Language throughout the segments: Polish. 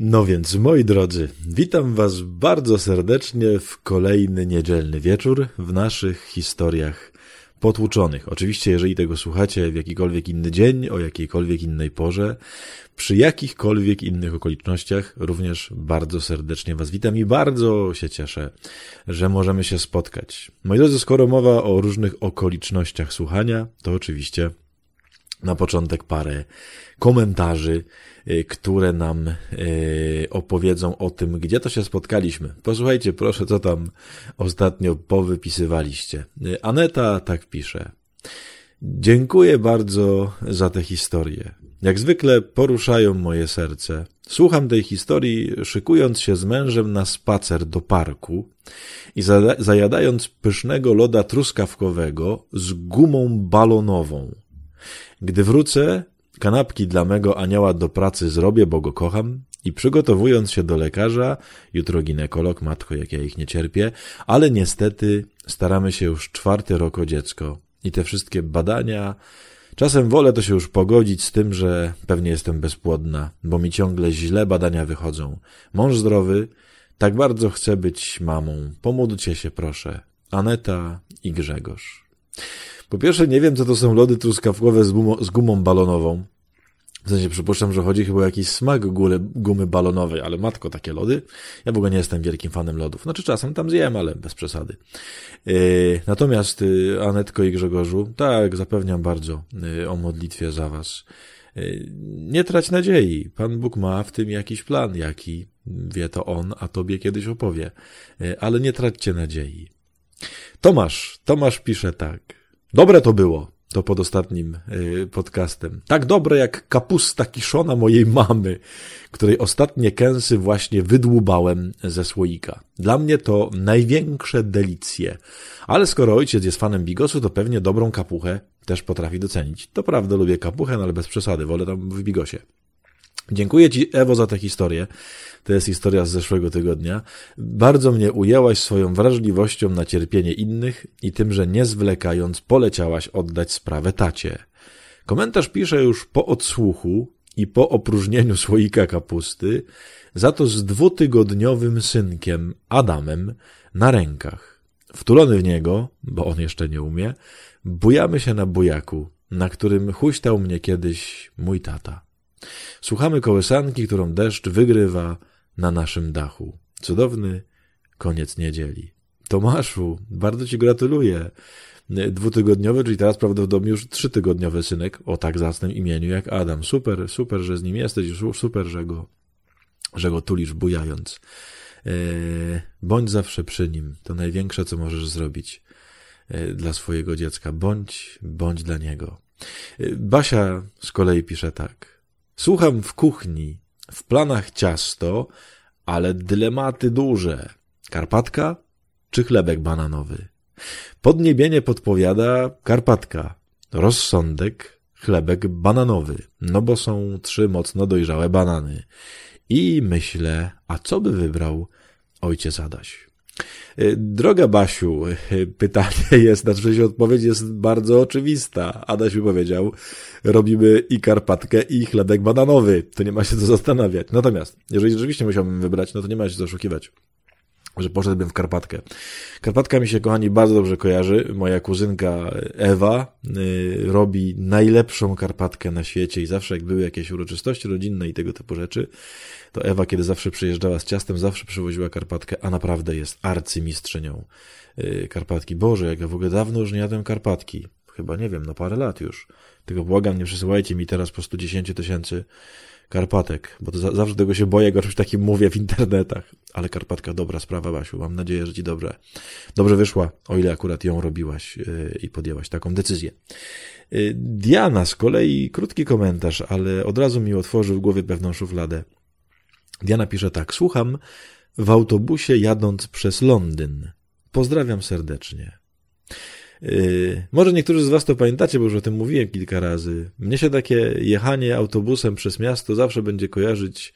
No więc, moi drodzy, witam Was bardzo serdecznie w kolejny niedzielny wieczór w naszych historiach potłuczonych. Oczywiście, jeżeli tego słuchacie w jakikolwiek inny dzień, o jakiejkolwiek innej porze, przy jakichkolwiek innych okolicznościach, również bardzo serdecznie Was witam i bardzo się cieszę, że możemy się spotkać. Moi drodzy, skoro mowa o różnych okolicznościach słuchania, to oczywiście na początek parę komentarzy, które nam y, opowiedzą o tym, gdzie to się spotkaliśmy. Posłuchajcie, proszę, co tam ostatnio powypisywaliście. Y, Aneta tak pisze. Dziękuję bardzo za tę historię. Jak zwykle poruszają moje serce. Słucham tej historii, szykując się z mężem na spacer do parku i zajadając pysznego loda truskawkowego z gumą balonową. Gdy wrócę, kanapki dla mego anioła do pracy zrobię, bo go kocham i przygotowując się do lekarza, jutro ginekolog, matko, jak ja ich nie cierpię, ale niestety staramy się już czwarty rok o dziecko i te wszystkie badania, czasem wolę to się już pogodzić z tym, że pewnie jestem bezpłodna, bo mi ciągle źle badania wychodzą. Mąż zdrowy, tak bardzo chcę być mamą. Pomódlcie się proszę. Aneta i Grzegorz. Po pierwsze, nie wiem, co to są lody truskawkowe z, z gumą balonową. W sensie przypuszczam, że chodzi chyba o jakiś smak gumy, gumy balonowej, ale matko, takie lody? Ja w ogóle nie jestem wielkim fanem lodów. Znaczy czasem tam zjem, ale bez przesady. Yy, natomiast yy, Anetko i Grzegorzu, tak, zapewniam bardzo yy, o modlitwie za was. Nie trać nadziei. Pan Bóg ma w tym jakiś plan, jaki wie to on, a tobie kiedyś opowie. Ale nie traćcie nadziei. Tomasz, Tomasz pisze tak. Dobre to było, to pod ostatnim y, podcastem. Tak dobre jak kapusta kiszona mojej mamy, której ostatnie kęsy właśnie wydłubałem ze słoika. Dla mnie to największe delicje. Ale skoro ojciec jest fanem bigosu, to pewnie dobrą kapuchę też potrafi docenić. To prawda, lubię kapuchę, no ale bez przesady, wolę tam w bigosie. Dziękuję Ci, Ewo, za tę historię. To jest historia z zeszłego tygodnia. Bardzo mnie ujęłaś swoją wrażliwością na cierpienie innych i tym, że nie zwlekając poleciałaś oddać sprawę tacie. Komentarz pisze już po odsłuchu i po opróżnieniu słoika kapusty, za to z dwutygodniowym synkiem Adamem na rękach. Wtulony w niego, bo on jeszcze nie umie, bujamy się na bujaku, na którym huśtał mnie kiedyś mój tata. Słuchamy kołysanki, którą deszcz wygrywa na naszym dachu. Cudowny koniec niedzieli. Tomaszu, bardzo Ci gratuluję. Dwutygodniowy, czyli teraz prawdopodobnie już trzytygodniowy synek o tak zacnym imieniu jak Adam. Super, super, że z nim jesteś, super, że go, że go tulisz bujając. E, bądź zawsze przy nim. To największe, co możesz zrobić e, dla swojego dziecka. Bądź, bądź dla niego. E, Basia z kolei pisze tak. Słucham w kuchni, w planach ciasto, ale dylematy duże. Karpatka czy chlebek bananowy? Podniebienie podpowiada karpatka, rozsądek chlebek bananowy, no bo są trzy mocno dojrzałe banany. I myślę, a co by wybrał ojciec Adaś? Y, droga Basiu, y, pytanie jest, znaczy odpowiedź jest bardzo oczywista. Adaś by powiedział, robimy i karpatkę, i chlebek bananowy. To nie ma się co zastanawiać. Natomiast, jeżeli rzeczywiście musiałbym wybrać, no to nie ma się co oszukiwać że poszedłbym w Karpatkę. Karpatka mi się, kochani, bardzo dobrze kojarzy. Moja kuzynka Ewa y, robi najlepszą Karpatkę na świecie i zawsze jak były jakieś uroczystości rodzinne i tego typu rzeczy, to Ewa, kiedy zawsze przyjeżdżała z ciastem, zawsze przywoziła Karpatkę, a naprawdę jest arcymistrzynią y, Karpatki. Boże, jak ja w ogóle dawno już nie jadłem Karpatki. Chyba, nie wiem, no parę lat już. Tylko błagam, nie przesyłajcie mi teraz po 110 tysięcy Karpatek, bo to za, zawsze tego się boję, czymś takim mówię w internetach. Ale Karpatka, dobra sprawa, Basiu. Mam nadzieję, że ci dobrze, dobrze wyszła, o ile akurat ją robiłaś yy, i podjęłaś taką decyzję. Yy, Diana z kolei, krótki komentarz, ale od razu mi otworzył w głowie pewną szufladę. Diana pisze tak. Słucham w autobusie jadąc przez Londyn. Pozdrawiam serdecznie. Yy, może niektórzy z Was to pamiętacie, bo już o tym mówiłem kilka razy. Mnie się takie jechanie autobusem przez miasto zawsze będzie kojarzyć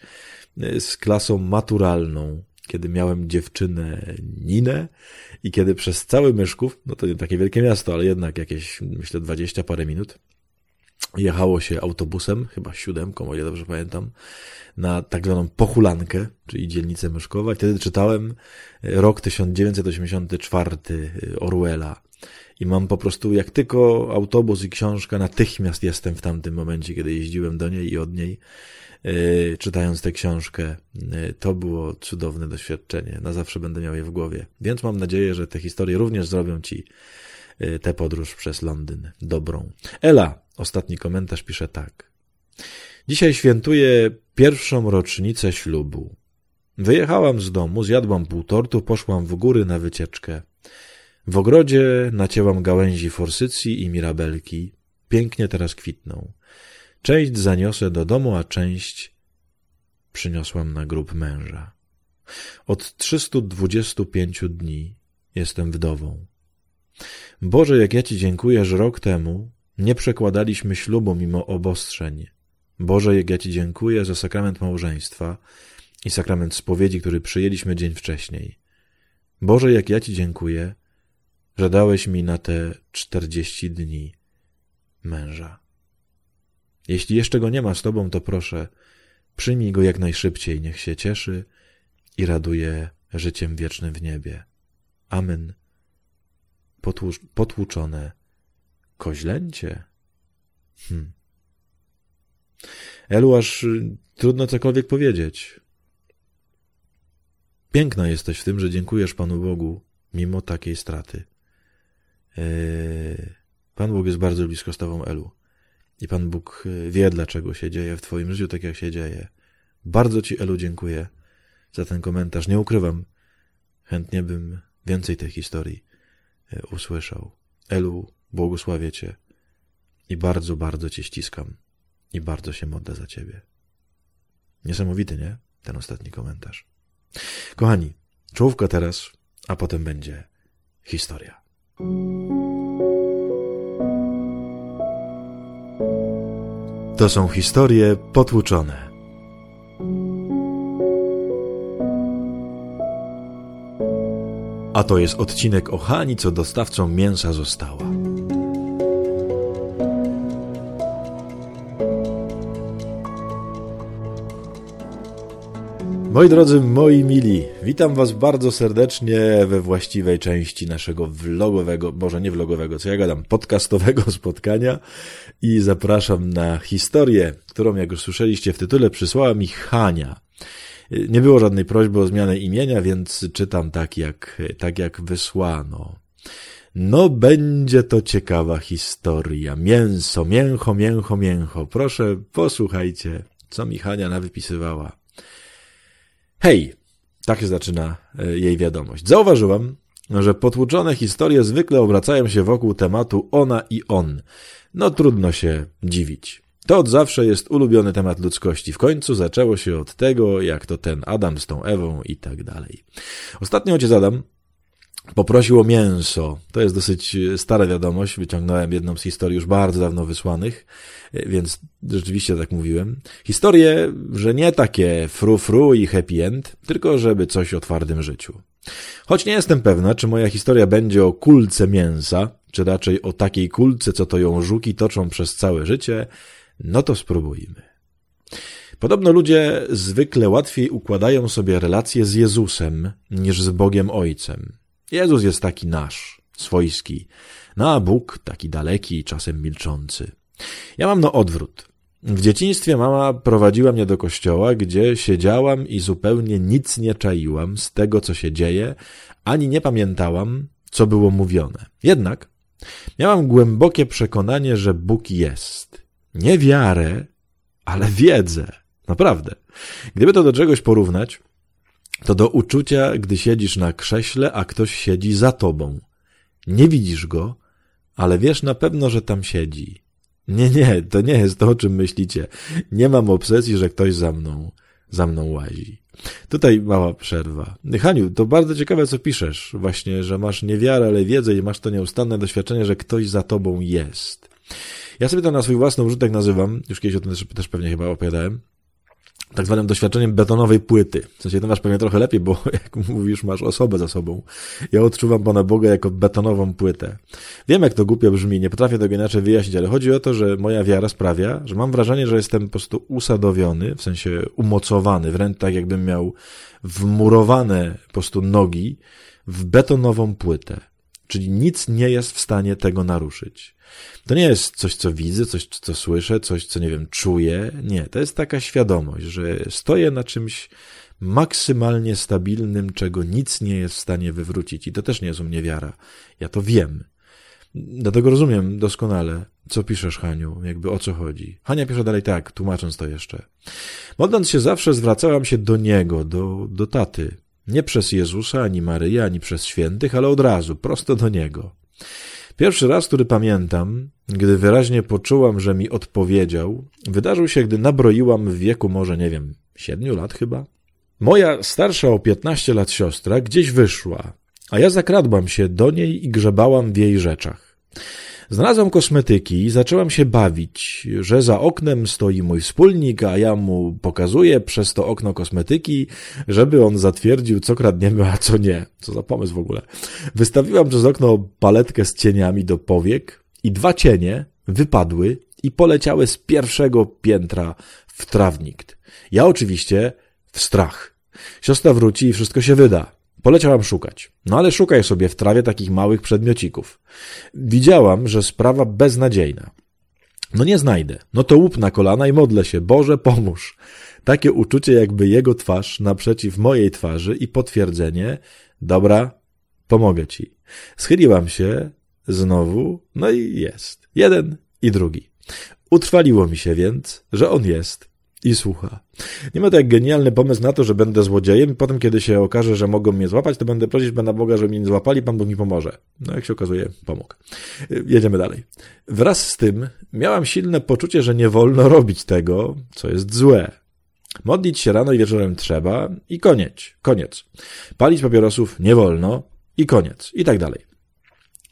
yy, z klasą maturalną, kiedy miałem dziewczynę Ninę i kiedy przez cały Myszków, no to nie takie wielkie miasto, ale jednak jakieś, myślę, dwadzieścia parę minut, jechało się autobusem, chyba siódemką, o ile dobrze pamiętam, na tak zwaną pochulankę, czyli dzielnicę Myszkowa. I wtedy czytałem rok 1984 Orwella. I mam po prostu, jak tylko autobus i książka, natychmiast jestem w tamtym momencie, kiedy jeździłem do niej i od niej, yy, czytając tę książkę. Yy, to było cudowne doświadczenie. Na zawsze będę miał je w głowie. Więc mam nadzieję, że te historie również zrobią ci yy, tę podróż przez Londyn dobrą. Ela, ostatni komentarz pisze tak. Dzisiaj świętuję pierwszą rocznicę ślubu. Wyjechałam z domu, zjadłam pół tortu, poszłam w góry na wycieczkę. W ogrodzie nacięłam gałęzi forsycji i mirabelki. Pięknie teraz kwitną. Część zaniosę do domu, a część przyniosłam na grób męża. Od 325 dni jestem wdową. Boże, jak ja Ci dziękuję, że rok temu nie przekładaliśmy ślubu mimo obostrzeń. Boże, jak ja Ci dziękuję za sakrament małżeństwa i sakrament spowiedzi, który przyjęliśmy dzień wcześniej. Boże, jak ja Ci dziękuję, że dałeś mi na te czterdzieści dni męża. Jeśli jeszcze go nie ma z Tobą, to proszę, przyjmij go jak najszybciej, niech się cieszy i raduje życiem wiecznym w niebie. Amen. Potłucz potłuczone koźlęcie. Hm. Elu, aż y, trudno cokolwiek powiedzieć. Piękna jesteś w tym, że dziękujesz Panu Bogu mimo takiej straty. Yy, Pan Bóg jest bardzo blisko Tobą, Elu. I Pan Bóg yy, wie, dlaczego się dzieje w Twoim życiu tak, jak się dzieje. Bardzo Ci, Elu, dziękuję za ten komentarz. Nie ukrywam, chętnie bym więcej tej historii yy, usłyszał. Elu, błogosławię Cię i bardzo, bardzo Cię ściskam i bardzo się modlę za Ciebie. Niesamowity, nie? Ten ostatni komentarz. Kochani, czołówka teraz, a potem będzie historia. To są historie potłuczone. A to jest odcinek o Hani, co dostawcą mięsa została. Moi drodzy, moi mili, witam Was bardzo serdecznie we właściwej części naszego vlogowego, może nie vlogowego, co ja gadam, podcastowego spotkania i zapraszam na historię, którą, jak już słyszeliście w tytule, przysłała mi Hania. Nie było żadnej prośby o zmianę imienia, więc czytam tak, jak, tak jak wysłano. No, będzie to ciekawa historia. Mięso, mięcho, mięcho, mięcho. Proszę, posłuchajcie, co mi Hania nawypisywała. Hej! Tak się zaczyna e, jej wiadomość. Zauważyłam, że potłuczone historie zwykle obracają się wokół tematu ona i on. No trudno się dziwić. To od zawsze jest ulubiony temat ludzkości. W końcu zaczęło się od tego, jak to ten Adam z tą Ewą i tak dalej. Ostatnio ojciec Adam poprosił o mięso. To jest dosyć e, stara wiadomość. Wyciągnąłem jedną z historii już bardzo dawno wysłanych, e, więc rzeczywiście tak mówiłem. Historie, że nie takie fru-fru i happy end, tylko żeby coś o twardym życiu. Choć nie jestem pewna, czy moja historia będzie o kulce mięsa, czy raczej o takiej kulce, co to ją żuki toczą przez całe życie, no to spróbujmy. Podobno ludzie zwykle łatwiej układają sobie relacje z Jezusem niż z Bogiem Ojcem. Jezus jest taki nasz, swojski, no a Bóg taki daleki i czasem milczący. Ja mam no odwrót. W dzieciństwie mama prowadziła mnie do kościoła, gdzie siedziałam i zupełnie nic nie czaiłam z tego, co się dzieje, ani nie pamiętałam, co było mówione. Jednak miałam głębokie przekonanie, że Bóg jest. Nie wiarę, ale wiedzę. Naprawdę. Gdyby to do czegoś porównać, to do uczucia, gdy siedzisz na krześle, a ktoś siedzi za tobą. Nie widzisz go, ale wiesz na pewno, że tam siedzi. Nie, nie, to nie jest to, o czym myślicie. Nie mam obsesji, że ktoś za mną, za mną łazi. Tutaj mała przerwa. Haniu, to bardzo ciekawe, co piszesz. Właśnie, że masz niewiarę, ale wiedzę i masz to nieustanne doświadczenie, że ktoś za tobą jest. Ja sobie to na swój własny użytek nazywam, już kiedyś o tym też, też pewnie chyba opowiadałem, tak zwanym doświadczeniem betonowej płyty. W sensie to masz pewnie trochę lepiej, bo jak mówisz, masz osobę za sobą. Ja odczuwam Pana Boga jako betonową płytę. Wiem, jak to głupio brzmi, nie potrafię tego inaczej wyjaśnić, ale chodzi o to, że moja wiara sprawia, że mam wrażenie, że jestem po prostu usadowiony, w sensie umocowany, wręcz tak jakbym miał wmurowane po prostu nogi w betonową płytę. Czyli nic nie jest w stanie tego naruszyć. To nie jest coś, co widzę, coś, co słyszę, coś, co nie wiem, czuję. Nie, to jest taka świadomość, że stoję na czymś maksymalnie stabilnym, czego nic nie jest w stanie wywrócić. I to też nie jest u mnie wiara. Ja to wiem. Dlatego rozumiem doskonale, co piszesz, Haniu, jakby o co chodzi. Hania pisze dalej tak, tłumacząc to jeszcze. Modląc się zawsze zwracałam się do Niego, do, do taty. Nie przez Jezusa, ani Maryję, ani przez świętych, ale od razu, prosto do Niego. Pierwszy raz, który pamiętam, gdy wyraźnie poczułam, że mi odpowiedział, wydarzył się, gdy nabroiłam w wieku może, nie wiem, siedmiu lat chyba. Moja starsza o piętnaście lat siostra gdzieś wyszła, a ja zakradłam się do niej i grzebałam w jej rzeczach. Znalazłam kosmetyki i zaczęłam się bawić, że za oknem stoi mój wspólnik, a ja mu pokazuję przez to okno kosmetyki, żeby on zatwierdził, co kradniemy, a co nie. Co za pomysł w ogóle. Wystawiłam przez okno paletkę z cieniami do powiek i dwa cienie wypadły i poleciały z pierwszego piętra w trawnik. Ja oczywiście w strach. Siostra wróci i wszystko się wyda. Poleciałam szukać. No ale szukaj sobie w trawie takich małych przedmiocików. Widziałam, że sprawa beznadziejna. No nie znajdę. No to łup na kolana i modlę się. Boże, pomóż. Takie uczucie, jakby jego twarz naprzeciw mojej twarzy i potwierdzenie. Dobra, pomogę ci. Schyliłam się znowu, no i jest. Jeden i drugi. Utrwaliło mi się więc, że on jest i słucha. Nie ma tak genialny pomysł na to, że będę złodziejem i potem, kiedy się okaże, że mogą mnie złapać, to będę prosić Pana Boga, żeby mnie nie złapali, Pan Bóg mi pomoże. No jak się okazuje, pomógł. Jedziemy dalej. Wraz z tym miałam silne poczucie, że nie wolno robić tego, co jest złe. Modlić się rano i wieczorem trzeba i koniec, koniec. Palić papierosów nie wolno i koniec, i tak dalej.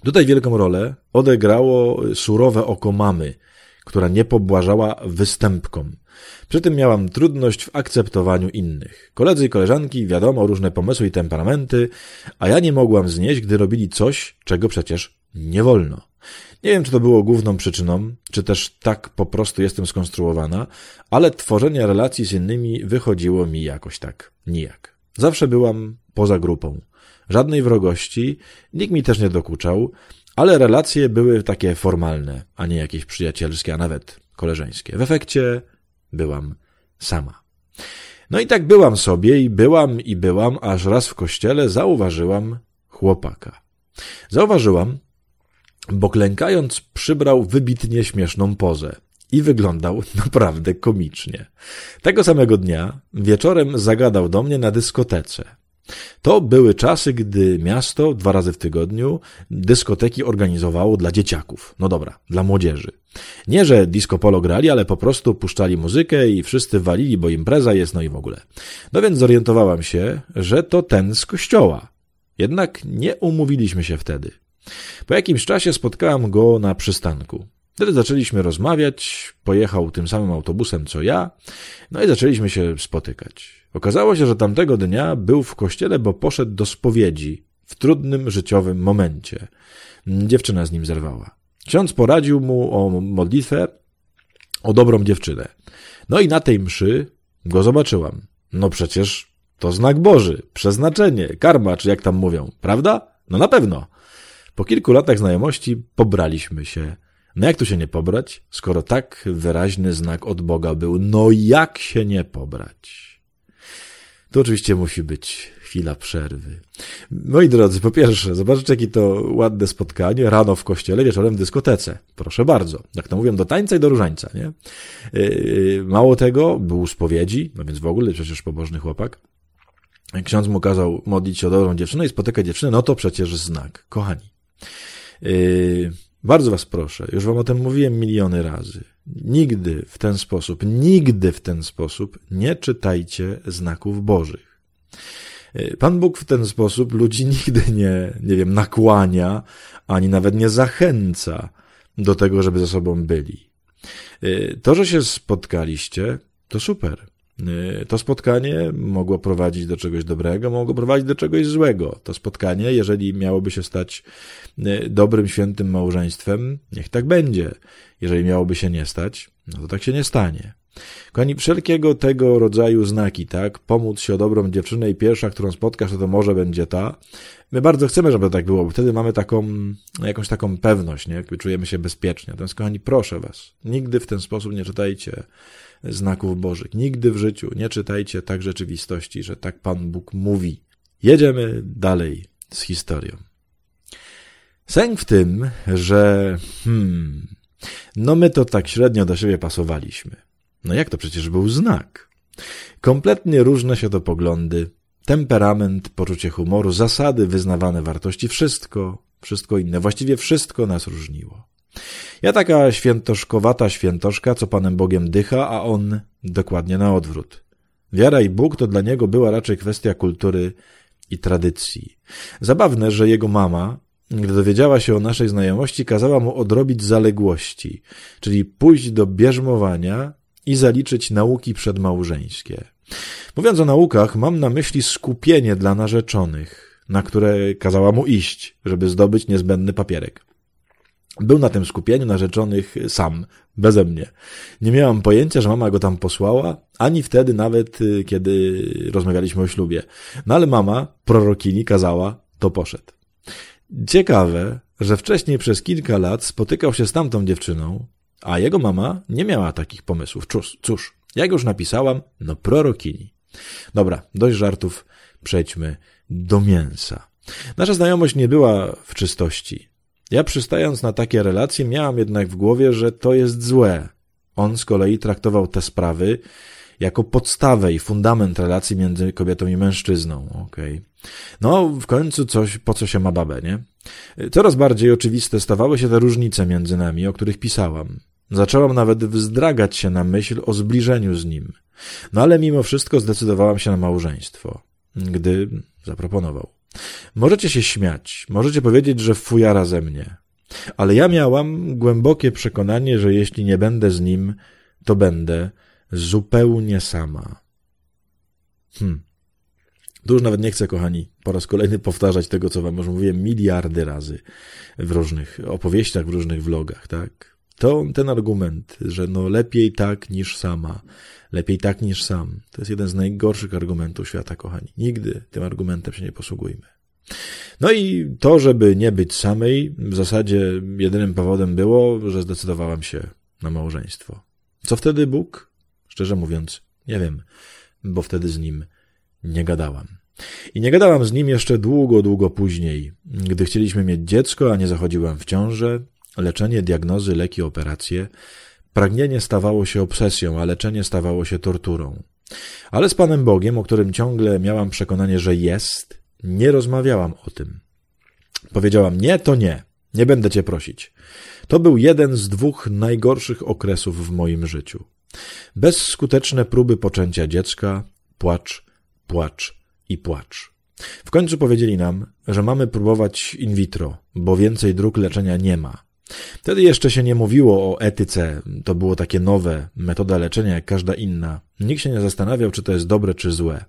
Tutaj wielką rolę odegrało surowe oko mamy, która nie pobłażała występkom. Przy tym miałam trudność w akceptowaniu innych. Koledzy i koleżanki, wiadomo, różne pomysły i temperamenty, a ja nie mogłam znieść, gdy robili coś, czego przecież nie wolno. Nie wiem, czy to było główną przyczyną, czy też tak po prostu jestem skonstruowana, ale tworzenie relacji z innymi wychodziło mi jakoś tak nijak. Zawsze byłam poza grupą. Żadnej wrogości, nikt mi też nie dokuczał, ale relacje były takie formalne, a nie jakieś przyjacielskie, a nawet koleżeńskie. W efekcie byłam sama. No i tak byłam sobie i byłam i byłam, aż raz w kościele zauważyłam chłopaka. Zauważyłam, bo klękając przybrał wybitnie śmieszną pozę i wyglądał naprawdę komicznie. Tego samego dnia wieczorem zagadał do mnie na dyskotece. To były czasy, gdy miasto dwa razy w tygodniu dyskoteki organizowało dla dzieciaków. No dobra, dla młodzieży. Nie, że disco polo grali, ale po prostu puszczali muzykę i wszyscy walili, bo impreza jest, no i w ogóle. No więc zorientowałam się, że to ten z kościoła. Jednak nie umówiliśmy się wtedy. Po jakimś czasie spotkałam go na przystanku. Wtedy zaczęliśmy rozmawiać, pojechał tym samym autobusem co ja, no i zaczęliśmy się spotykać. Okazało się, że tamtego dnia był w kościele, bo poszedł do spowiedzi w trudnym życiowym momencie. Dziewczyna z nim zerwała. Ksiądz poradził mu o modlitwę, o dobrą dziewczynę. No i na tej mszy go zobaczyłam. No przecież to znak Boży, przeznaczenie, karma, czy jak tam mówią, prawda? No na pewno. Po kilku latach znajomości pobraliśmy się. No jak tu się nie pobrać, skoro tak wyraźny znak od Boga był? No jak się nie pobrać? To oczywiście musi być chwila przerwy. Moi drodzy, po pierwsze, zobaczcie, jakie to ładne spotkanie. Rano w kościele, wieczorem w dyskotece. Proszę bardzo. Jak to mówią, do tańca i do różańca, nie? Yy, mało tego, był spowiedzi, no więc w ogóle przecież pobożny chłopak. Ksiądz mu kazał modlić się o dobrą dziewczynę i spotykać dziewczynę, no to przecież znak. Kochani. Yy, bardzo was proszę, już wam o tym mówiłem miliony razy. Nigdy w ten sposób, nigdy w ten sposób nie czytajcie znaków Bożych. Pan Bóg w ten sposób ludzi nigdy nie, nie wiem, nakłania, ani nawet nie zachęca do tego, żeby ze sobą byli. To, że się spotkaliście, to super. Y, to spotkanie mogło prowadzić do czegoś dobrego, mogło prowadzić do czegoś złego. To spotkanie, jeżeli miałoby się stać y, dobrym, świętym małżeństwem, niech tak będzie. Jeżeli miałoby się nie stać, no to tak się nie stanie. Kochani, wszelkiego tego rodzaju znaki, tak? Pomóc się o dobrą dziewczynę i pierwsza, którą spotkasz, to, to może będzie ta. My bardzo chcemy, żeby tak było, bo wtedy mamy taką, jakąś taką pewność, nie? Czujemy się bezpiecznie. Natomiast, kochani, proszę was, nigdy w ten sposób nie czytajcie znaków bożych. Nigdy w życiu nie czytajcie tak rzeczywistości, że tak Pan Bóg mówi. Jedziemy dalej z historią. Sęk w tym, że hmm, no my to tak średnio do siebie pasowaliśmy. No jak to przecież był znak? Kompletnie różne się to poglądy, temperament, poczucie humoru, zasady, wyznawane wartości, wszystko, wszystko inne, właściwie wszystko nas różniło. Ja taka świętoszkowata świętoszka, co Panem Bogiem dycha, a on dokładnie na odwrót. Wiara i Bóg to dla niego była raczej kwestia kultury i tradycji. Zabawne, że jego mama, gdy dowiedziała się o naszej znajomości, kazała mu odrobić zaległości, czyli pójść do bierzmowania i zaliczyć nauki przedmałżeńskie. Mówiąc o naukach, mam na myśli skupienie dla narzeczonych, na które kazała mu iść, żeby zdobyć niezbędny papierek. Był na tym skupieniu narzeczonych sam, beze mnie. Nie miałam pojęcia, że mama go tam posłała, ani wtedy nawet, y, kiedy rozmawialiśmy o ślubie. No ale mama, prorokini, kazała, to poszedł. Ciekawe, że wcześniej przez kilka lat spotykał się z tamtą dziewczyną, a jego mama nie miała takich pomysłów. Cóż, cóż, jak już napisałam, no prorokini. Dobra, dość żartów, przejdźmy do mięsa. Nasza znajomość nie była w czystości. Ja przystając na takie relacje miałam jednak w głowie, że to jest złe. On z kolei traktował te sprawy jako podstawę i fundament relacji między kobietą i mężczyzną. Okay. No, w końcu coś, po co się ma babę, nie? Coraz bardziej oczywiste stawały się te różnice między nami, o których pisałam. Zaczęłam nawet wzdragać się na myśl o zbliżeniu z nim. No ale mimo wszystko zdecydowałam się na małżeństwo, gdy zaproponował. Możecie się śmiać, możecie powiedzieć, że fujara ze mnie, ale ja miałam głębokie przekonanie, że jeśli nie będę z nim, to będę zupełnie sama. Hm. Tu już nawet nie chcę, kochani, po raz kolejny powtarzać tego, co wam już mówiłem miliardy razy w różnych opowieściach, w różnych vlogach, tak? To ten argument, że no lepiej tak niż sama, lepiej tak niż sam, to jest jeden z najgorszych argumentów świata, kochani. Nigdy tym argumentem się nie posługujmy. No i to, żeby nie być samej, w zasadzie jedynym powodem było, że zdecydowałam się na małżeństwo. Co wtedy Bóg? Szczerze mówiąc, nie wiem, bo wtedy z nim nie gadałam. I nie gadałam z nim jeszcze długo, długo później. Gdy chcieliśmy mieć dziecko, a nie zachodziłam w ciążę, leczenie, diagnozy, leki, operacje, pragnienie stawało się obsesją, a leczenie stawało się torturą. Ale z Panem Bogiem, o którym ciągle miałam przekonanie, że jest, nie rozmawiałam o tym. Powiedziałam, nie, to nie, nie będę cię prosić. To był jeden z dwóch najgorszych okresów w moim życiu. Bezskuteczne próby poczęcia dziecka, płacz, płacz i płacz. W końcu powiedzieli nam, że mamy próbować in vitro, bo więcej dróg leczenia nie ma. Wtedy jeszcze się nie mówiło o etyce, to było takie nowe, metoda leczenia jak każda inna. Nikt się nie zastanawiał, czy to jest dobre, czy złe.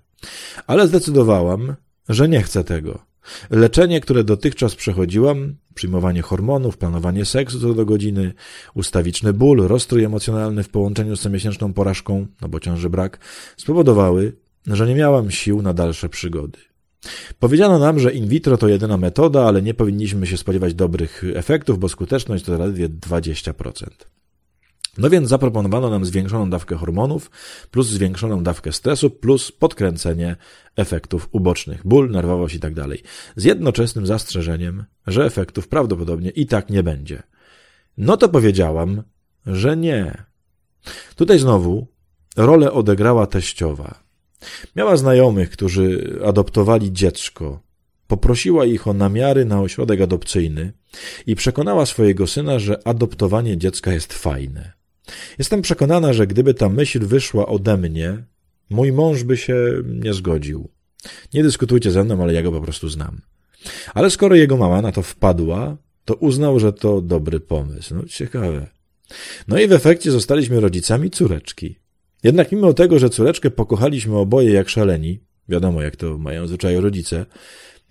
Ale zdecydowałam, że nie chcę tego. Leczenie, które dotychczas przechodziłam, przyjmowanie hormonów, planowanie seksu co do godziny, ustawiczny ból, rozstrój emocjonalny w połączeniu z comiesięczną porażką, no bo ciąży brak, spowodowały, że nie miałam sił na dalsze przygody. Powiedziano nam, że in vitro to jedyna metoda, ale nie powinniśmy się spodziewać dobrych efektów, bo skuteczność to zaledwie 20%. No więc zaproponowano nam zwiększoną dawkę hormonów, plus zwiększoną dawkę stresu, plus podkręcenie efektów ubocznych, ból, nerwowość i tak. Z jednoczesnym zastrzeżeniem, że efektów prawdopodobnie i tak nie będzie. No to powiedziałam, że nie. Tutaj znowu rolę odegrała teściowa. Miała znajomych, którzy adoptowali dziecko. Poprosiła ich o namiary na ośrodek adopcyjny i przekonała swojego syna, że adoptowanie dziecka jest fajne. Jestem przekonana, że gdyby ta myśl wyszła ode mnie, mój mąż by się nie zgodził. Nie dyskutujcie ze mną, ale ja go po prostu znam. Ale skoro jego mama na to wpadła, to uznał, że to dobry pomysł. No ciekawe. No i w efekcie zostaliśmy rodzicami córeczki. Jednak mimo tego, że córeczkę pokochaliśmy oboje jak szaleni, wiadomo jak to mają zwyczaju rodzice,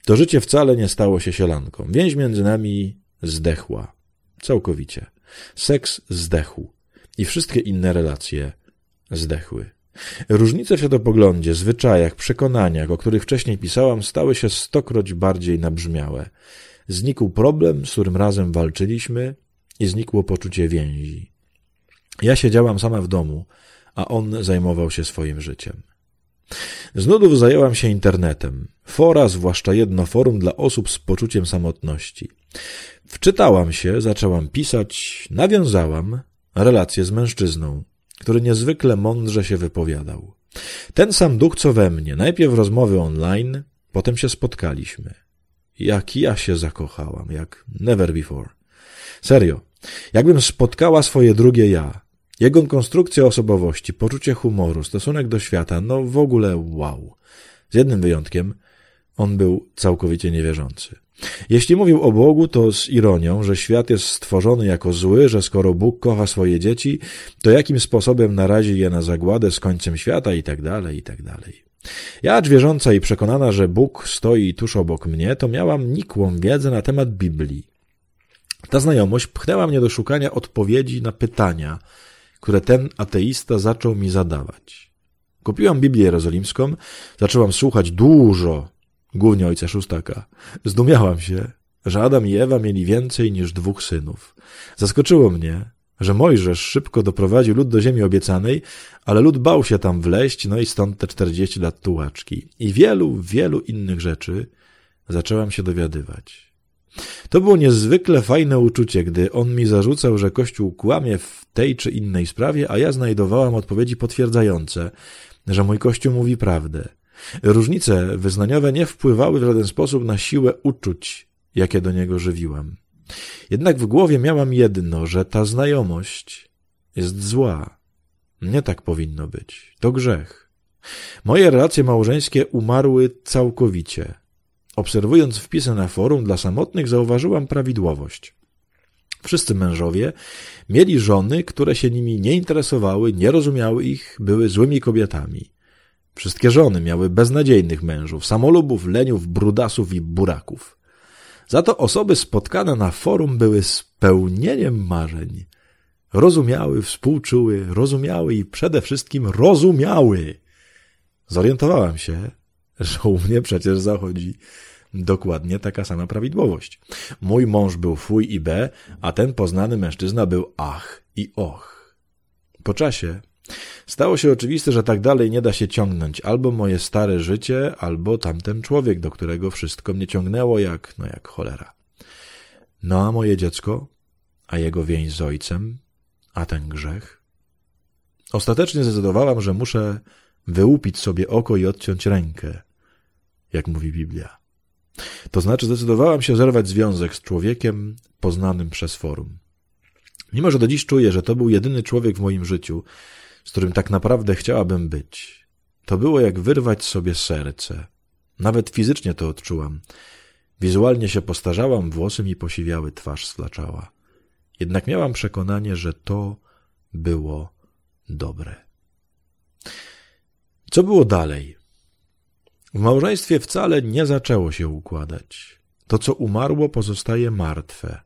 to życie wcale nie stało się sielanką. Więź między nami zdechła. Całkowicie. Seks zdechł. I wszystkie inne relacje zdechły. Różnice w światopoglądzie, zwyczajach, przekonaniach, o których wcześniej pisałam, stały się stokroć bardziej nabrzmiałe. Znikł problem, z którym razem walczyliśmy i znikło poczucie więzi. Ja siedziałam sama w domu, a on zajmował się swoim życiem. Z nudów zajęłam się internetem. Fora, zwłaszcza jedno forum dla osób z poczuciem samotności. Wczytałam się, zaczęłam pisać, nawiązałam relację z mężczyzną, który niezwykle mądrze się wypowiadał. Ten sam duch, co we mnie. Najpierw rozmowy online, potem się spotkaliśmy. Jak ja się zakochałam, jak never before. Serio. Jakbym spotkała swoje drugie ja. Jego konstrukcja osobowości, poczucie humoru, stosunek do świata, no w ogóle wow. Z jednym wyjątkiem, on był całkowicie niewierzący. Jeśli mówił o Bogu, to z ironią, że świat jest stworzony jako zły, że skoro Bóg kocha swoje dzieci, to jakim sposobem narazi je na zagładę z końcem świata i tak dalej, i tak dalej. Ja, wierząca i przekonana, że Bóg stoi tuż obok mnie, to miałam nikłą wiedzę na temat Biblii. Ta znajomość pchnęła mnie do szukania odpowiedzi na pytania, które ten ateista zaczął mi zadawać. Kupiłam Biblię Jerozolimską, zaczęłam słuchać dużo, głównie ojca Szóstaka. Zdumiałam się, że Adam i Ewa mieli więcej niż dwóch synów. Zaskoczyło mnie, że Mojżesz szybko doprowadził lud do ziemi obiecanej, ale lud bał się tam wleść, no i stąd te czterdzieści lat tułaczki. I wielu, wielu innych rzeczy zaczęłam się dowiadywać. To było niezwykle fajne uczucie, gdy on mi zarzucał, że Kościół kłamie w tej czy innej sprawie, a ja znajdowałam odpowiedzi potwierdzające, że mój Kościół mówi prawdę. Różnice wyznaniowe nie wpływały w żaden sposób na siłę uczuć, jakie do niego żywiłam. Jednak w głowie miałam jedno, że ta znajomość jest zła. Nie tak powinno być. To grzech. Moje relacje małżeńskie umarły całkowicie. Obserwując wpisy na forum dla samotnych, zauważyłam prawidłowość. Wszyscy mężowie mieli żony, które się nimi nie interesowały, nie rozumiały ich, były złymi kobietami. Wszystkie żony miały beznadziejnych mężów, samolubów, leniów, brudasów i buraków. Za to osoby spotkane na forum były spełnieniem marzeń. Rozumiały, współczuły, rozumiały i przede wszystkim rozumiały. Zorientowałam się, że u mnie przecież zachodzi dokładnie taka sama prawidłowość. Mój mąż był fuj i be, a ten poznany mężczyzna był ach i och. Po czasie stało się oczywiste, że tak dalej nie da się ciągnąć albo moje stare życie, albo tamten człowiek, do którego wszystko mnie ciągnęło jak, no jak cholera. No a moje dziecko, a jego więź z ojcem, a ten grzech? Ostatecznie zdecydowałam, że muszę wyłupić sobie oko i odciąć rękę, jak mówi Biblia. To znaczy zdecydowałam się zerwać związek z człowiekiem poznanym przez forum. Mimo, że do dziś czuję, że to był jedyny człowiek w moim życiu, z którym tak naprawdę chciałabym być, to było jak wyrwać sobie serce. Nawet fizycznie to odczułam. Wizualnie się postarzałam, włosy mi posiwiały, twarz sflaczała. Jednak miałam przekonanie, że to było dobre. Co było dalej? W małżeństwie wcale nie zaczęło się układać. To, co umarło, pozostaje martwe.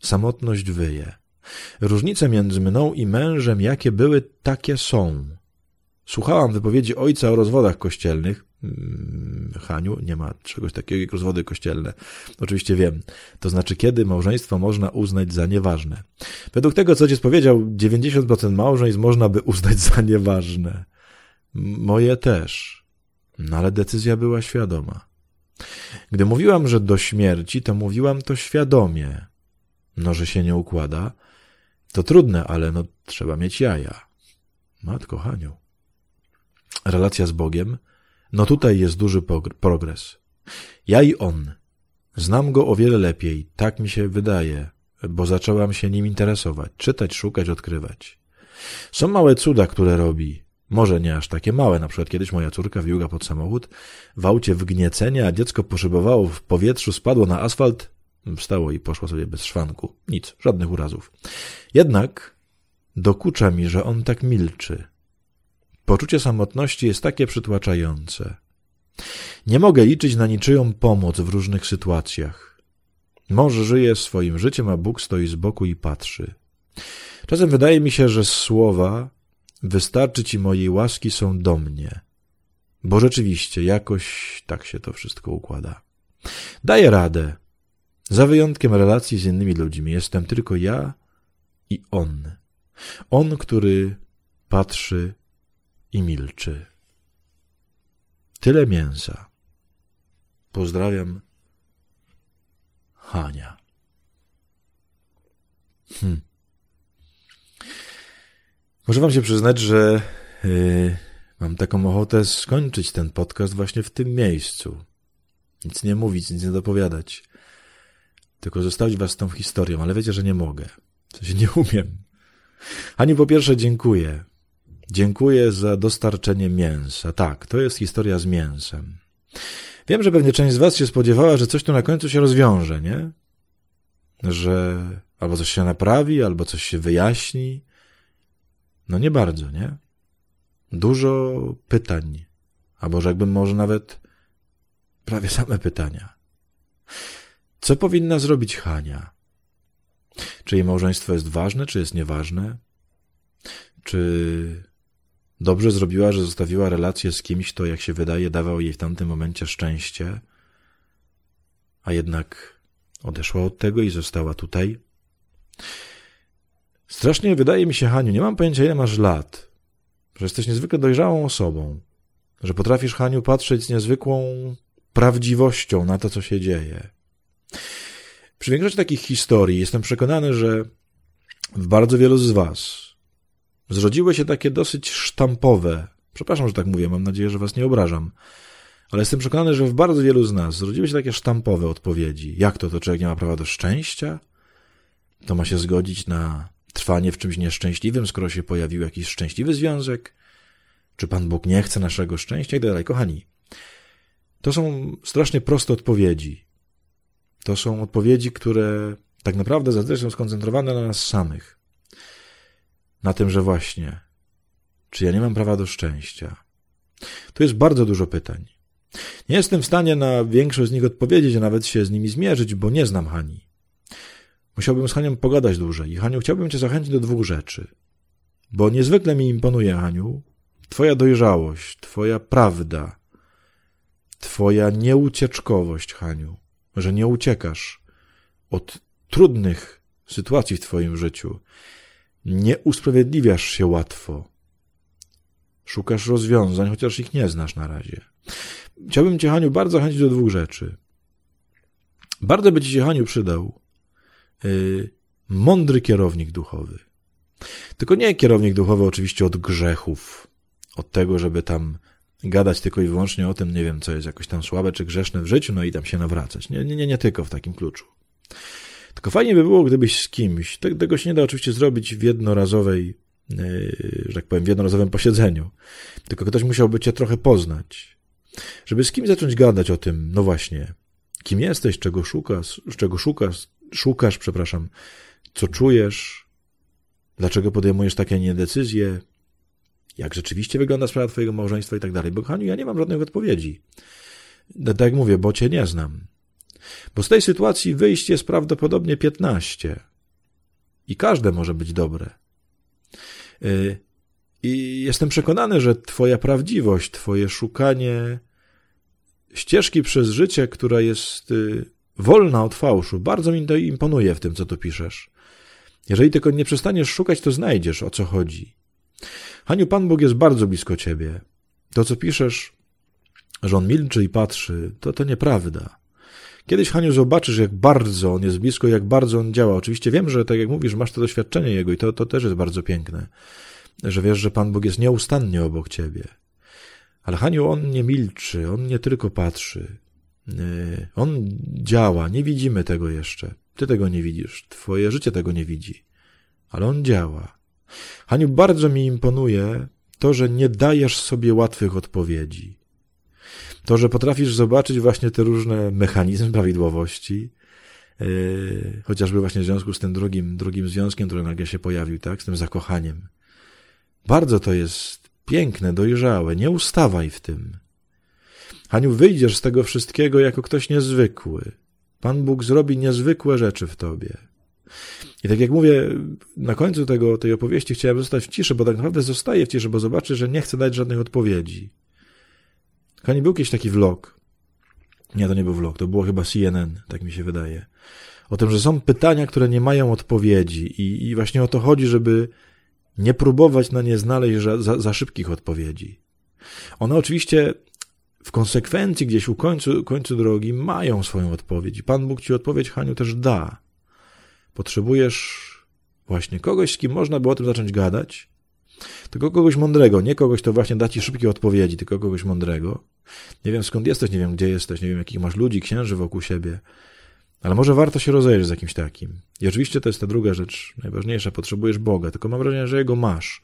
Samotność wyje. Różnice między mną i mężem, jakie były, takie są. Słuchałam wypowiedzi ojca o rozwodach kościelnych. Mm, Haniu, nie ma czegoś takiego jak rozwody kościelne. Oczywiście wiem. To znaczy, kiedy małżeństwo można uznać za nieważne. Według tego, co ojciec powiedział, 90% małżeństw można by uznać za nieważne. Moje też. No ale decyzja była świadoma. Gdy mówiłam, że do śmierci, to mówiłam to świadomie. No, że się nie układa, to trudne, ale no trzeba mieć jaja. Matko Haniu. Relacja z Bogiem? No tutaj jest duży progres. Ja i on. Znam go o wiele lepiej, tak mi się wydaje, bo zaczęłam się nim interesować, czytać, szukać, odkrywać. Są małe cuda, które robi. Może nie aż takie małe, na przykład kiedyś moja córka wiuga pod samochód, w aucie wgniecenia, a dziecko poszybowało w powietrzu, spadło na asfalt, wstało i poszło sobie bez szwanku. Nic, żadnych urazów. Jednak dokucza mi, że on tak milczy. Poczucie samotności jest takie przytłaczające. Nie mogę liczyć na niczyją pomoc w różnych sytuacjach. Mąż żyje swoim życiem, a Bóg stoi z boku i patrzy. Czasem wydaje mi się, że słowa wystarczy ci mojej łaski są do mnie. Bo rzeczywiście jakoś tak się to wszystko układa. Daję radę. Za wyjątkiem relacji z innymi ludźmi jestem tylko ja i on. On, który patrzy i milczy. Tyle mięsa. Pozdrawiam. Hania. Hm. Muszę wam się przyznać, że yy, mam taką ochotę skończyć ten podcast właśnie w tym miejscu. Nic nie mówić, nic nie dopowiadać. Tylko zostawić was z tą historią, ale wiecie, że nie mogę. Sensie nie umiem. Ani po pierwsze dziękuję. Dziękuję za dostarczenie mięsa. Tak, to jest historia z mięsem. Wiem, że pewnie część z Was się spodziewała, że coś tu na końcu się rozwiąże, nie? Że albo coś się naprawi, albo coś się wyjaśni. No nie bardzo, nie? Dużo pytań, albo jakbym może nawet prawie same pytania. Co powinna zrobić Hania? Czy jej małżeństwo jest ważne, czy jest nieważne? Czy Dobrze zrobiła, że zostawiła relację z kimś, kto, jak się wydaje, dawał jej w tamtym momencie szczęście, a jednak odeszła od tego i została tutaj. Strasznie wydaje mi się, Haniu, nie mam pojęcia, ile masz lat, że jesteś niezwykle dojrzałą osobą, że potrafisz, Haniu, patrzeć z niezwykłą prawdziwością na to, co się dzieje. Przy większości takich historii jestem przekonany, że w bardzo wielu z Was zrodziły się takie dosyć sztampowe, przepraszam, że tak mówię, mam nadzieję, że was nie obrażam, ale jestem przekonany, że w bardzo wielu z nas zrodziły się takie sztampowe odpowiedzi. Jak to, to człowiek nie ma prawa do szczęścia? To ma się zgodzić na trwanie w czymś nieszczęśliwym, skoro się pojawił jakiś szczęśliwy związek? Czy Pan Bóg nie chce naszego szczęścia? I tak dalej. Kochani, to są strasznie proste odpowiedzi. To są odpowiedzi, które tak naprawdę zazwyczaj są skoncentrowane na nas samych na tym, że właśnie, czy ja nie mam prawa do szczęścia? Tu jest bardzo dużo pytań. Nie jestem w stanie na większość z nich odpowiedzieć, a nawet się z nimi zmierzyć, bo nie znam Hani. Musiałbym z Hanią pogadać dłużej i Haniu, chciałbym cię zachęcić do dwóch rzeczy. Bo niezwykle mi imponuje, Haniu, twoja dojrzałość, twoja prawda, twoja nieucieczkowość, Haniu, że nie uciekasz od trudnych sytuacji w twoim życiu, nie usprawiedliwiasz się łatwo. Szukasz rozwiązań, chociaż ich nie znasz na razie. Chciałbym Cię, Haniu, bardzo zachęcić do dwóch rzeczy. Bardzo by Ci się, Haniu, przydał mądry kierownik duchowy. Tylko nie kierownik duchowy oczywiście od grzechów, od tego, żeby tam gadać tylko i wyłącznie o tym, nie wiem, co jest jakoś tam słabe czy grzeszne w życiu, no i tam się nawracać. Nie, nie, nie, nie tylko w takim kluczu. Tylko fajnie by było, gdybyś z kimś, tego się nie da oczywiście zrobić w jednorazowej, e, że tak powiem, w jednorazowym posiedzeniu, tylko ktoś musiałby cię trochę poznać, żeby z kimś zacząć gadać o tym, no właśnie, kim jesteś, czego szukasz, czego szukasz, szukasz, przepraszam, co czujesz, dlaczego podejmujesz takie nie decyzje, jak rzeczywiście wygląda sprawa twojego małżeństwa i tak dalej. Bo Haniu, ja nie mam żadnych odpowiedzi. Tak jak mówię, bo cię nie znam. Bo z tej sytuacji wyjść jest prawdopodobnie 15. I każde może być dobre. Y, I jestem przekonany, że Twoja prawdziwość, Twoje szukanie ścieżki przez życie, która jest y, wolna od fałszu, bardzo mi to imponuje w tym, co tu piszesz. Jeżeli tylko nie przestaniesz szukać, to znajdziesz, o co chodzi. Haniu, Pan Bóg jest bardzo blisko ciebie. To, co piszesz, że on milczy i patrzy, to to nieprawda. Kiedyś, Haniu, zobaczysz, jak bardzo on jest blisko, jak bardzo on działa. Oczywiście wiem, że tak jak mówisz, masz to doświadczenie jego i to, to też jest bardzo piękne, że wiesz, że Pan Bóg jest nieustannie obok ciebie. Ale Haniu, on nie milczy, on nie tylko patrzy. On działa, nie widzimy tego jeszcze. Ty tego nie widzisz, twoje życie tego nie widzi. Ale on działa. Haniu, bardzo mi imponuje to, że nie dajesz sobie łatwych odpowiedzi. To, że potrafisz zobaczyć właśnie te różne mechanizmy prawidłowości, yy, chociażby właśnie w związku z tym drugim, drugim związkiem, który nagle się pojawił, tak, z tym zakochaniem. Bardzo to jest piękne, dojrzałe. Nie ustawaj w tym. Haniu, wyjdziesz z tego wszystkiego jako ktoś niezwykły. Pan Bóg zrobi niezwykłe rzeczy w tobie. I tak jak mówię, na końcu tego, tej opowieści chciałem zostać w ciszy, bo tak naprawdę zostaję w ciszy, bo zobaczę, że nie chcę dać żadnych odpowiedzi. Kochani, był kiedyś taki vlog. Nie, to nie był vlog, to było chyba CNN, tak mi się wydaje. O tym, że są pytania, które nie mają odpowiedzi i, i właśnie o to chodzi, żeby nie próbować na nie znaleźć za, za szybkich odpowiedzi. One oczywiście w konsekwencji gdzieś u końcu, końcu drogi mają swoją odpowiedź. I Pan Bóg ci odpowiedź, Haniu, też da. Potrzebujesz właśnie kogoś, z kim można by o tym zacząć gadać, tylko kogoś mądrego, nie kogoś, kto właśnie da ci szybkie odpowiedzi, tylko kogoś mądrego. Nie wiem skąd jesteś, nie wiem gdzie jesteś, nie wiem jakich masz ludzi, księży wokół siebie, ale może warto się rozejrzeć z jakimś takim. I oczywiście to jest ta druga rzecz, najważniejsza, potrzebujesz Boga, tylko mam wrażenie, że Jego masz.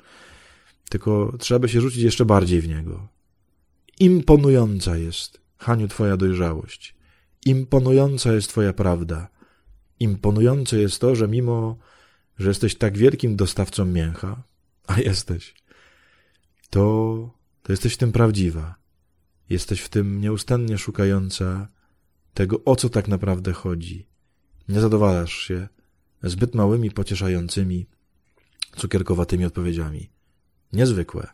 Tylko trzeba by się rzucić jeszcze bardziej w Niego. Imponująca jest, Haniu, Twoja dojrzałość. Imponująca jest Twoja prawda. Imponujące jest to, że mimo, że jesteś tak wielkim dostawcą mięcha, a jesteś, to, to jesteś w tym prawdziwa. Jesteś w tym nieustannie szukająca tego, o co tak naprawdę chodzi. Nie zadowalasz się zbyt małymi, pocieszającymi, cukierkowatymi odpowiedziami. Niezwykłe.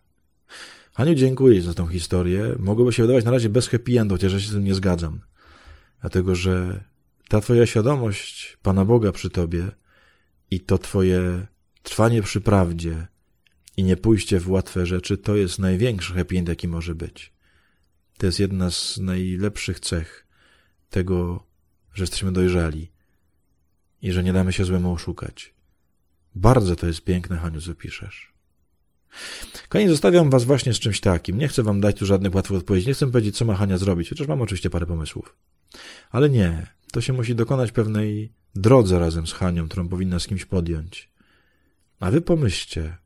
Haniu, dziękuję za tą historię. Mogłoby się wydawać na razie bez happy endu, chociaż ja się z tym nie zgadzam. Dlatego, że ta twoja świadomość Pana Boga przy tobie i to twoje trwanie przy prawdzie i nie pójście w łatwe rzeczy, to jest największy happy end, jaki może być. To jest jedna z najlepszych cech tego, że jesteśmy dojrzali i że nie damy się złemu oszukać. Bardzo to jest piękne, Haniu, co piszesz. Koniec zostawiam was właśnie z czymś takim. Nie chcę wam dać tu żadnych łatwych odpowiedzi. Nie chcę powiedzieć, co ma Hania zrobić, chociaż mam oczywiście parę pomysłów. Ale nie. To się musi dokonać pewnej drodze razem z Hanią, którą powinna z kimś podjąć. A wy pomyślcie.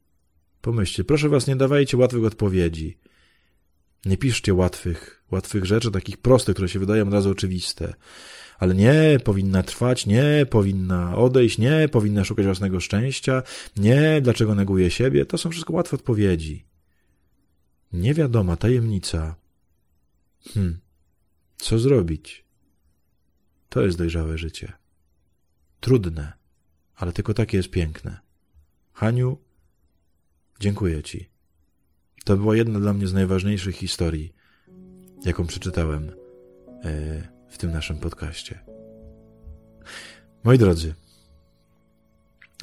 Pomyślcie. Proszę was, nie dawajcie łatwych odpowiedzi. Nie piszcie łatwych, łatwych rzeczy, takich prostych, które się wydają od razu oczywiste. Ale nie, powinna trwać, nie, powinna odejść, nie, powinna szukać własnego szczęścia, nie, dlaczego neguje siebie. To są wszystko łatwe odpowiedzi. Niewiadoma tajemnica. Hm, co zrobić? To jest dojrzałe życie. Trudne, ale tylko takie jest piękne. Haniu, dziękuję Ci. To była jedna dla mnie z najważniejszych historii, jaką przeczytałem e, w tym naszym podcaście. Moi drodzy,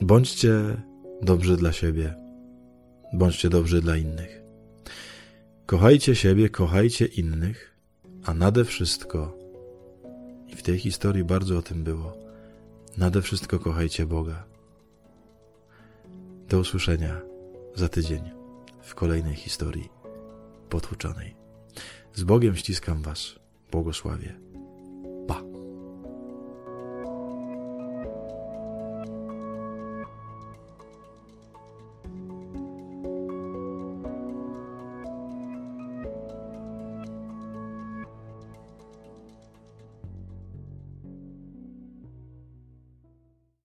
bądźcie dobrzy dla siebie, bądźcie dobrzy dla innych. Kochajcie siebie, kochajcie innych, a nade wszystko, i w tej historii bardzo o tym było, nade wszystko kochajcie Boga. Do usłyszenia za tydzień w kolejnej historii potłuczonej. Z Bogiem ściskam Was, błogosławię.